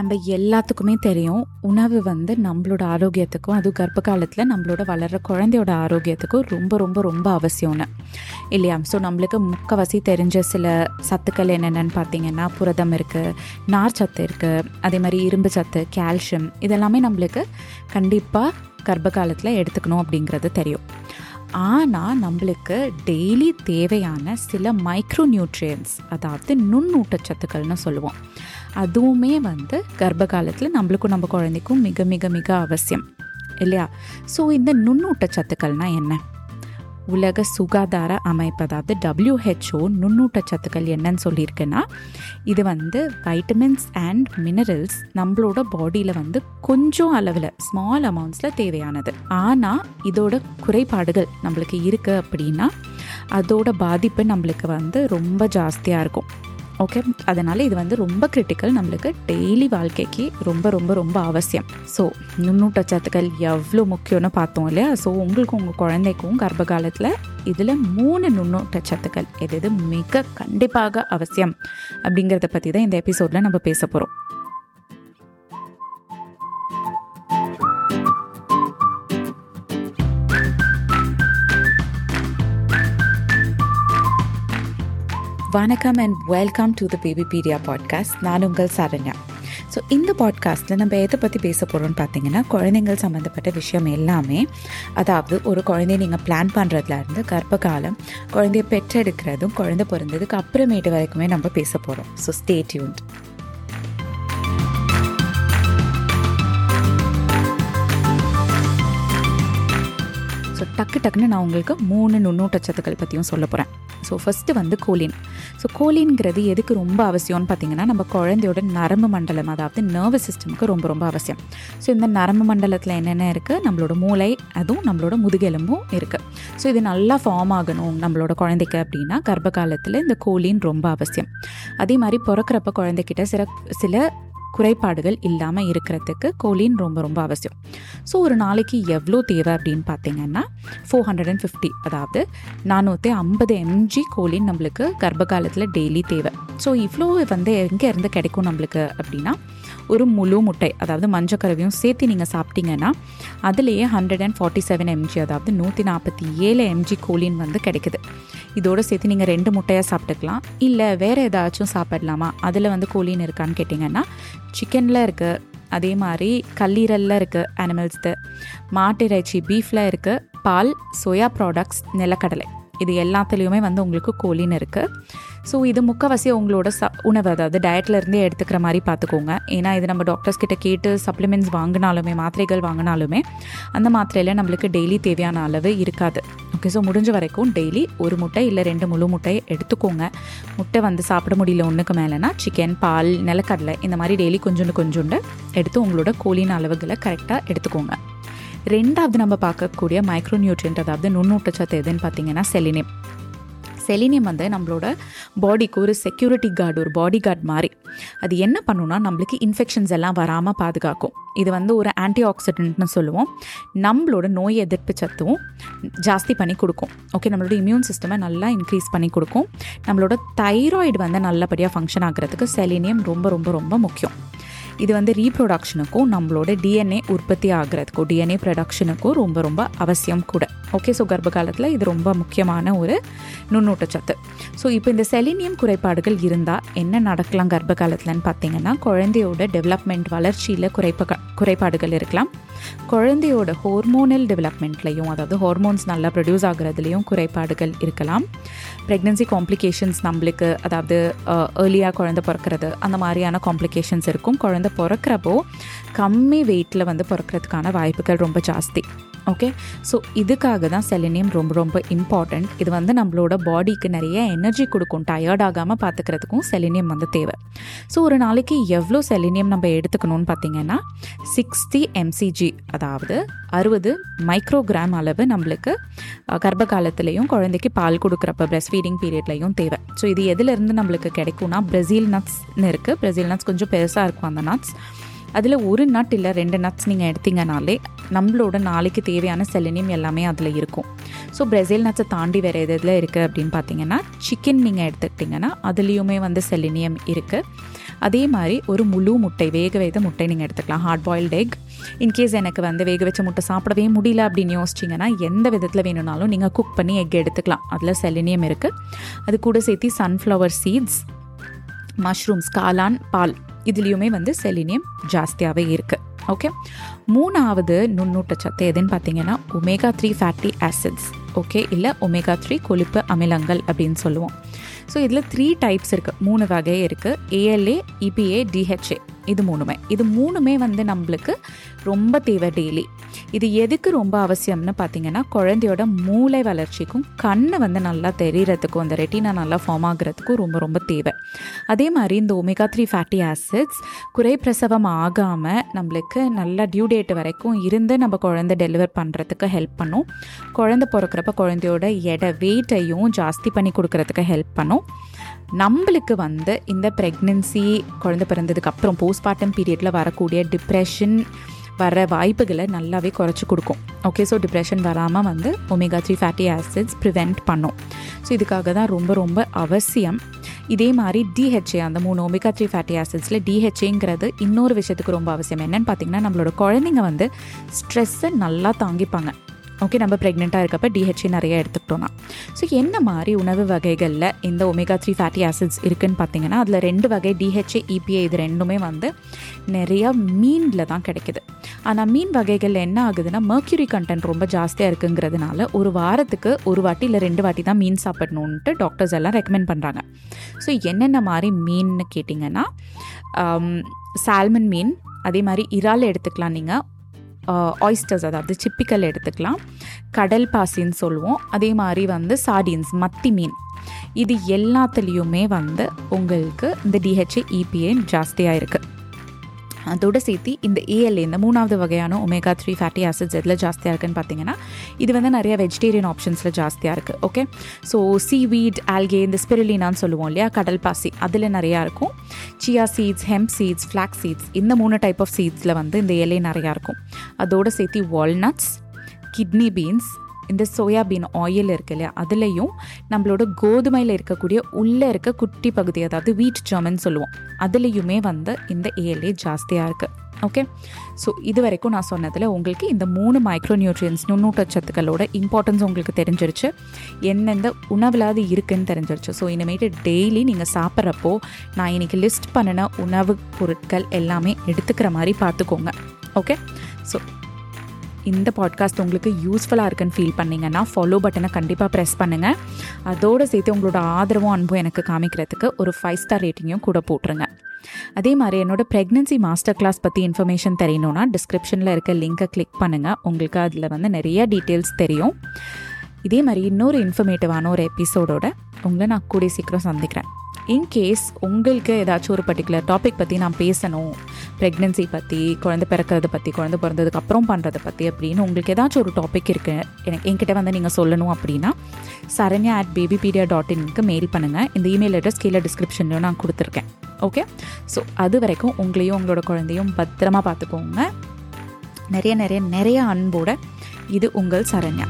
நம்ம எல்லாத்துக்குமே தெரியும் உணவு வந்து நம்மளோட ஆரோக்கியத்துக்கும் அதுவும் கர்ப்ப காலத்தில் நம்மளோட வளர்கிற குழந்தையோட ஆரோக்கியத்துக்கும் ரொம்ப ரொம்ப ரொம்ப அவசியம்னு இல்லையா? ஸோ நம்மளுக்கு முக்கவாசி தெரிஞ்ச சில சத்துக்கள் என்னென்னு பார்த்தீங்கன்னா புரதம் இருக்குது நார் சத்து இருக்குது அதே மாதிரி இரும்பு சத்து கால்சியம் இதெல்லாமே நம்மளுக்கு கண்டிப்பாக கர்ப்ப காலத்தில் எடுத்துக்கணும் அப்படிங்கிறது தெரியும். ஆனால் நம்மளுக்கு டெய்லி தேவையான சில மைக்ரோ நியூட்ரியன்ஸ் அதாவது நுண்ணூட்டச்சத்துக்கள்னு சொல்லுவோம். அதுவுமே வந்து கர்ப்ப காலத்தில் நம்மளுக்கும் நம்ம குழந்தைக்கும் மிக மிக மிக அவசியம். இல்லையா? ஸோ இந்த நுண்ணூட்டச்சத்துக்கள்னால் என்ன? உலக சுகாதார அமைப்பு அதாவது டபிள்யூஹெச்ஓ நுண்ணூட்டச்சத்துக்கள் என்னன்னு சொல்லியிருக்குன்னா இது வந்து வைட்டமின்ஸ் அண்ட் மினரல்ஸ் நம்மளோட பாடியில் வந்து கொஞ்சம் அளவில் ஸ்மால் அமௌண்ட்ஸில் தேவையானது. ஆனால் இதோட குறைபாடுகள் நம்மளுக்கு இருக்குது அப்படின்னா அதோட பாதிப்பு நம்மளுக்கு வந்து ரொம்ப ஜாஸ்தியாக இருக்கும். ஓகே அதனால் இது வந்து ரொம்ப கிரிட்டிக்கல் நம்மளுக்கு டெய்லி வாழ்க்கைக்கு ரொம்ப ரொம்ப ரொம்ப அவசியம். ஸோ நுண்ணூட்டச்சத்துக்கள் எவ்வளோ முக்கியம்னு பார்த்தோம் இல்லையா? ஸோ உங்களுக்கும் உங்கள் குழந்தைக்கும் கர்ப்ப காலத்தில் இதில் மூணு நுண்ணூட்டச்சத்துக்கள் எது எது மிக கண்டிப்பாக அவசியம் அப்படிங்கிறத பற்றி தான் இந்த எபிசோடில் நம்ம பேச போகிறோம் வணக்கம் and welcome to the babypedia podcast நான் உங்கள் சரண்யா. ஸோ இந்த பாட்காஸ்ட்டில் நம்ம எதை பற்றி பேச போகிறோம்னு பார்த்தீங்கன்னா குழந்தைங்கள் சம்மந்தப்பட்ட விஷயம் எல்லாமே அதாவது ஒரு குழந்தைய நீங்கள் பிளான் பண்ணுறதுல இருந்து கர்ப்ப காலம் குழந்தைய பெற்றெடுக்கிறதும் குழந்தை பிறந்ததுக்கு அப்புறமேட்டு வரைக்குமே நம்ம பேச போகிறோம் ஸோ ஸ்டே டியூன்ட் டக்கு டக்குன்னு நான் உங்களுக்கு மூணு நுண்ணூட்டச்சத்துக்கள் பற்றியும் சொல்ல போகிறேன் ஸோ ஃபஸ்ட்டு வந்து கோலின் ஸோ கோலின்ங்கிறது எதுக்கு ரொம்ப அவசியம்னு பார்த்தீங்கன்னா நம்ம குழந்தையோட நரம்பு மண்டலம் அதாவது நர்வஸ் சிஸ்டமுக்கு ரொம்ப ரொம்ப அவசியம். ஸோ இந்த நரம்பு மண்டலத்தில் என்னென்ன இருக்குது நம்மளோட மூளை அதுவும் நம்மளோட முதுகெலும்பும் இருக்குது ஸோ இது நல்லா ஃபார்ம் ஆகணும் நம்மளோட குழந்தைக்கு அப்படின்னா கர்ப்ப காலத்தில் இந்த கோலின் ரொம்ப அவசியம். அதே மாதிரி பிறக்கிறப்ப குழந்தைக்கிட்ட சில சில குறைபாடுகள் இல்லாமல் இருக்கிறதுக்கு கோலின் ரொம்ப ரொம்ப அவசியம். ஸோ ஒரு நாளைக்கு எவ்வளோ தேவை அப்படின்னு பார்த்தீங்கன்னா ஃபோர் ஹண்ட்ரட் அண்ட் ஃபிஃப்டி அதாவது நானூற்றி ஐம்பது எம்ஜி கோலின் நம்மளுக்கு கர்ப்ப காலத்தில் டெய்லி தேவை. ஸோ இவ்வளோ வந்து எங்கே இருந்து கிடைக்கும் நம்மளுக்கு அப்படின்னா ஒரு முழு முட்டை அதாவது மஞ்சக்கரவையும் சேர்த்து நீங்கள் சாப்பிட்டீங்கன்னா அதுலேயே hundred and forty seven MG அதாவது நூற்றி நாற்பத்தி ஏழு எம்ஜி கோலின் வந்து கிடைக்குது. இதோடு சேர்த்து நீங்கள் ரெண்டு முட்டையாக சாப்பிட்டுக்கலாம். இல்லை வேறு ஏதாச்சும் சாப்பிடலாமா? அதில் வந்து கோலின் இருக்கான்னு கேட்டிங்கன்னா சிக்கனில் இருக்குது அதே மாதிரி கல்லீரலில் இருக்குது அனிமல்ஸ்து மாட்டு இறைச்சி பீஃபில் இருக்குது பால் சோயா ப்ராடக்ட்ஸ் நிலக்கடலை. இது எல்லாத்துலேயுமே வந்து உங்களுக்கு கோலின் இருக்குது ஸோ இது முக்கவாசி உங்களோட ச உணவு அதாவது டயட்லேருந்தே எடுத்துக்கிற மாதிரி பார்த்துக்கோங்க ஏன்னா இது நம்ம டாக்டர்ஸ் கிட்ட கேட்டு சப்ளிமெண்ட்ஸ் வாங்கினாலுமே மாத்திரைகள் வாங்கினாலுமே அந்த மாத்திரையில் நம்மளுக்கு டெய்லி தேவையான அளவு இருக்காது. ஓகே ஸோ முடிஞ்ச வரைக்கும் டெய்லி ஒரு முட்டை இல்லை ரெண்டு முழு முட்டையை எடுத்துக்கோங்க. முட்டை வந்து சாப்பிட முடியல ஒன்றுக்கு மேலேனா சிக்கன் பால் நிலக்கடலை இந்த மாதிரி டெய்லி கொஞ்சோண்டு கொஞ்சோண்டு எடுத்து உங்களோட கோழின் அளவுகளை கரெக்டாக எடுத்துக்கோங்க. ரெண்டாவது நம்ம பார்க்கக்கூடிய மைக்ரோ நியூட்ரியன்ட் அதாவது நுண்ணூட்டச்சத்து எதுன்னு பார்த்தீங்கன்னா செலினியம் செலினியம் வந்து நம்மளோட பாடிக்கு ஒரு செக்யூரிட்டி கார்டு ஒரு பாடி கார்டு மாதிரி. அது என்ன பண்ணுன்னா நம்மளுக்கு இன்ஃபெக்ஷன்ஸ் எல்லாம் வராமல் பாதுகாக்கும். இது வந்து ஒரு ஆன்டி ஆக்சிடென்ட்னு சொல்லுவோம். நம்மளோட நோய் எதிர்ப்பு சத்தும் ஜாஸ்தி பண்ணி கொடுக்கும். ஓகே நம்மளோட இம்யூன் சிஸ்டமை நல்லா இன்க்ரீஸ் பண்ணி கொடுக்கும். நம்மளோட தைராய்டு வந்து நல்லபடியாக ஃபங்க்ஷன் ஆகிறதுக்கு செலினியம் ரொம்ப ரொம்ப ரொம்ப முக்கியம். இது வந்து ரீப்ரொடக்ஷனுக்கும் நம்மளோட டிஎன்ஏ உற்பத்தி ஆகிறதுக்கும் டிஎன்ஏ ப்ரொடக்ஷனுக்கும் ரொம்ப ரொம்ப அவசியம் கூட. ஓகே ஸோ கர்ப்ப காலத்தில் இது ரொம்ப முக்கியமான ஒரு நுண்ணூட்டச்சத்து. ஸோ இப்போ இந்த செலினியம் குறைபாடுகள் இருந்தால் என்ன நடக்கலாம் கர்ப்ப காலத்தில்னு பார்த்தீங்கன்னா குழந்தையோட டெவலப்மெண்ட் வளர்ச்சியில் குறைப்ப குறைபாடுகள் இருக்கலாம். குழந்தையோட ஹார்மோனல் டெவலப்மெண்ட்லையும் அதாவது ஹார்மோன்ஸ் நல்லா ப்ரொடியூஸ் ஆகுறதுலேயும் குறைபாடுகள் இருக்கலாம். ப்ரெக்னென்சி காம்ப்ளிகேஷன்ஸ் நம்மளுக்கு அதாவது ஏர்லியாக குழந்தை பிறக்கிறது அந்த மாதிரியான காம்ப்ளிகேஷன்ஸ் இருக்கும். குழந்தை பிறக்கிறப்போ கம்மி வெயிட்டில் வந்து பிறக்கிறதுக்கான வாய்ப்புகள் ரொம்ப ஜாஸ்தி. ஓகே ஸோ இதுக்காக தான் செலினியம் ரொம்ப ரொம்ப இம்பார்ட்டண்ட் இது வந்து நம்மளோட பாடிக்கு நிறைய எனர்ஜி கொடுக்கும். டயர்ட் ஆகாமல் பார்த்துக்கிறதுக்கும் செலினியம் வந்து தேவை. ஸோ ஒரு நாளைக்கு எவ்வளோ செலினியம் நம்ம எடுத்துக்கணும்னு பார்த்தீங்கன்னா சிக்ஸ்டி எம்சிஜி அதாவது அறுபது மைக்ரோகிராம் அளவு நம்மளுக்கு கர்ப்ப காலத்துலேயும் குழந்தைக்கு பால் கொடுக்குறப்ப பிரஸ்ட் ஃபீடிங் பீரியட்லையும் தேவை. ஸோ இது எதுலேருந்து நம்மளுக்கு கிடைக்கும்னா பிரேசில் நட்ஸ்னு இருக்குது பிரேசில் நட்ஸ் கொஞ்சம் பெருசாக இருக்கும் அந்த நட்ஸ் அதில் ஒரு நட் இல்லை ரெண்டு நட்ஸ் நீங்கள் எடுத்தீங்கனாலே நம்மளோட நாளைக்கு தேவையான செலினியம் எல்லாமே அதில் இருக்கும். ஸோ பிரேசில் நட்ஸை தாண்டி வேறு எது இதில் இருக்குது அப்படின்னு பார்த்தீங்கன்னா சிக்கன் நீங்கள் எடுத்துக்கிட்டிங்கன்னா அதுலேயுமே வந்து செலினியம் இருக்குது அதே மாதிரி ஒரு முழு முட்டை வேக வைத்த முட்டை நீங்கள் எடுத்துக்கலாம். ஹார்ட் பாயில்டு எக் இன்கேஸ் எனக்கு வந்து வேக வச்ச முட்டை சாப்பிடவே முடியல அப்படின்னு யோசிச்சிங்கன்னா எந்த விதத்தில் வேணும்னாலும் நீங்கள் குக் பண்ணி எக் எடுத்துக்கலாம். அதில் செலினியம் இருக்குது அது கூட சேர்த்து சன்ஃப்ளவர் சீட்ஸ் மஷ்ரூம்ஸ் காளான் பால். இதுலேயுமே வந்து செலினியம் ஜாஸ்தியாகவே இருக்குது ஓகே? மூணாவது நுண்ணூட்டச்சத்து எதுன்னு பார்த்தீங்கன்னா omega three fatty acids okay? இல்லை ஒமேகா த்ரீ கொழுப்பு அமிலங்கள் அப்படின்னு சொல்லுவோம். ஸோ இதில் த்ரீ டைப்ஸ் இருக்குது மூணு வகை இருக்குது ஏஎல்ஏ இபிஏ டிஹெச்ஏ இது மூணுமே. இது மூணுமே வந்து நம்மளுக்கு ரொம்ப தேவை டெய்லி இது எதுக்கு ரொம்ப அவசியம்னு பார்த்தீங்கன்னா குழந்தையோட மூளை வளர்ச்சிக்கும் கண்ணை வந்து நல்லா தெரிகிறதுக்கும் அந்த ரெட்டினா நல்லா ஃபார்ம் ஆகுறதுக்கும் ரொம்ப ரொம்ப தேவை. அதே மாதிரி இந்த ஒமேகா த்ரீ ஃபேட்டி ஆசிட்ஸ் குறை பிரசவம் ஆகாமல் நம்மளுக்கு நல்லா டியூ டேட் வரைக்கும் இருந்து நம்ம குழந்தை டெலிவர் பண்ணுறதுக்கு ஹெல்ப் பண்ணும். குழந்தை பிறக்கிறப்ப குழந்தையோட எடை வெயிட்டையும் ஜாஸ்தி பண்ணி கொடுக்கறதுக்கு ஹெல்ப் பண்ணும். நம்மளுக்கு வந்து இந்த ப்ரெக்னென்சி குழந்தை பிறந்ததுக்கு அப்புறம் போஸ்ட்மார்ட்டம் பீரியடில் வரக்கூடிய டிப்ரெஷன் வர வாய்ப்புகளை நல்லாவே குறைச்சி கொடுக்கும். ஓகே ஸோ டிப்ரெஷன் வராமல் வந்து omega three fatty acids prevent பண்ணும். ஸோ இதுக்காக தான் ரொம்ப ரொம்ப அவசியம். இதே மாதிரி டிஹெச்ஏ அந்த மூணு ஒமேகா த்ரீ ஃபேட்டி ஆசிட்ஸில் டிஹெச்ஏங்கிறது இன்னொரு விஷயத்துக்கு ரொம்ப அவசியம். என்னென்னு பார்த்தீங்கன்னா நம்மளோட குழந்தைங்க வந்து ஸ்ட்ரெஸ்ஸை நல்லா தாங்கிப்பாங்க. ஓகே நம்ம ப்ரெக்னெண்ட்டாக இருக்கப்போ டிஹெச்சி நிறைய எடுத்துக்கிட்டோம்னா. ஸோ என்ன மாதிரி உணவு வகைகளில் இந்த ஒமேகா த்ரீ ஃபேட்டி ஆசிட்ஸ் இருக்குதுன்னு பார்த்தீங்கன்னா அதில் ரெண்டு வகை டிஹெச்ஏ இபிஏ இது ரெண்டுமே வந்து நிறையா மீனில் தான் கிடைக்குது. ஆனால் மீன் வகைகளில் என்ன ஆகுதுன்னா மர்க்யூரி கண்டென்ட் ரொம்ப ஜாஸ்தியாக இருக்குங்கிறதுனால ஒரு வாரத்துக்கு ஒரு வாட்டி இல்லை ரெண்டு வாட்டி தான் மீன் சாப்பிடணுன்ட்டு டாக்டர்ஸ் எல்லாம் ரெக்கமெண்ட் பண்ணுறாங்க ஸோ என்னென்ன மாதிரி மீன்னு கேட்டிங்கன்னா சால்மன் மீன் அதே மாதிரி இறால் எடுத்துக்கலாம் நீங்கள் ஆயிஸ்டர்ஸ் அதாவது சிப்பிக்கல் எடுத்துக்கலாம். கடல் பாசின்னு சொல்லுவோம். அதே மாதிரி வந்து சாடின்ஸ் மத்தி மீன். இது எல்லாத்துலேயுமே வந்து உங்களுக்கு இந்த டிஹெச்ஏ இபிஏ ஜாஸ்தியாக இருக்குது அதோடு சேர்த்து இந்த ஏஎல்ஏ இந்த மூணாவது வகையான ஒமேகா த்ரீ ஃபேட்டி ஆசிட்ஸ் எதில் ஜாஸ்தியாக இருக்குன்னு பார்த்தீங்கன்னா இது வந்து நிறைய வெஜிடேரியன் ஆப்ஷன்ஸில் ஜாஸ்தியாக இருக்குது ஓகே ஸோ சீவீட் ஆல்கே இந்த ஸ்பிருலினான்னு சொல்லுவோம் இல்லையா கடல் பாசி அதில் நிறையா இருக்கும். Chia seeds hemp seeds flax seeds இந்த மூணு டைப் ஆஃப் சீட்ஸில் வந்து இந்த இலையே நிறையா இருக்கும். அதோடு சேர்த்து வால்நட்ஸ் கிட்னி பீன்ஸ் இந்த சோயாபீன் ஆயில் இருக்கு இல்லையா அதுலேயும் நம்மளோட கோதுமையில் இருக்கக்கூடிய உள்ளே இருக்க குட்டி பகுதி அதாவது வீட் ஜர்மன் சொல்லுவோம் அதுலேயுமே வந்து இந்த ஏஎல்ஏ ஜாஸ்தியாக இருக்குது ஓகே ஸோ இது வரைக்கும் நான் சொன்னதில் உங்களுக்கு இந்த மூணு மைக்ரோ நியூட்ரியன்ஸ் நுண்ணூட்டச்சத்துக்களோட இம்பார்ட்டன்ஸ் உங்களுக்கு தெரிஞ்சிருச்சு. எந்தெந்த உணவிலாவது இருக்குதுன்னு தெரிஞ்சிருச்சு. ஸோ இனிமேட்டு டெய்லி நீங்கள் சாப்பிட்றப்போ நான் இன்றைக்கி லிஸ்ட் பண்ணின உணவு பொருட்கள் எல்லாமே எடுத்துக்கிற மாதிரி பார்த்துக்கோங்க. ஓகே ஸோ இந்த பாட்காஸ்ட் உங்களுக்கு யூஸ்ஃபுல்லாக இருக்குன்னு ஃபீல் பண்ணிங்கன்னா ஃபாலோ பட்டனை கண்டிப்பாக ப்ரெஸ் பண்ணுங்கள் அதோடு சேர்த்து உங்களோட ஆதரவும் அன்பும் எனக்கு காமிக்கிறதுக்கு ஒரு ஃபைவ் ஸ்டார் ரேட்டிங்கும் கூட போட்டுருங்க. அதே மாதிரி என்னோட ப்ரெக்னென்சி மாஸ்டர் கிளாஸ் பற்றி இன்ஃபர்மேஷன் தெரியணும்னா டிஸ்கிரிப்ஷனில் இருக்க லிங்கை கிளிக் பண்ணுங்கள் உங்களுக்கு அதில் வந்து நிறைய டீட்டெயில்ஸ் தெரியும். இதே மாதிரி இன்னொரு இன்ஃபர்மேட்டிவான ஒரு எபிசோடோட உங்களை நான் கூடிய சீக்கிரம் சந்திக்கிறேன். இன்கேஸ் உங்களுக்கு ஏதாச்சும் ஒரு பர்டிகுலர் டாபிக் பற்றி நான் பேசணும் ப்ரெக்னென்சி பற்றி குழந்தை பிறக்கிறத பற்றி குழந்தை பிறந்ததுக்கு அப்புறம் பண்ணுறதை பற்றி அப்படின்னு உங்களுக்கு ஏதாச்சும் ஒரு டாபிக் இருக்குது எனக்கு என்கிட்ட வந்து நீங்கள் சொல்லணும் அப்படின்னா சரண்யா அட் பேபிபீடியா டாட் இன்க்கு மெயில் பண்ணுங்கள் இந்த இமெயில் அட்ரஸ் கீழே டிஸ்கிரிப்ஷன்லையும் நான் கொடுத்துருக்கேன். ஓகே ஸோ அது வரைக்கும் உங்களையும் உங்களோட குழந்தையும் பத்திரமா பார்த்துக்கோங்க. நிறைய நிறைய நிறைய அன்போட இது உங்கள் சரண்யா.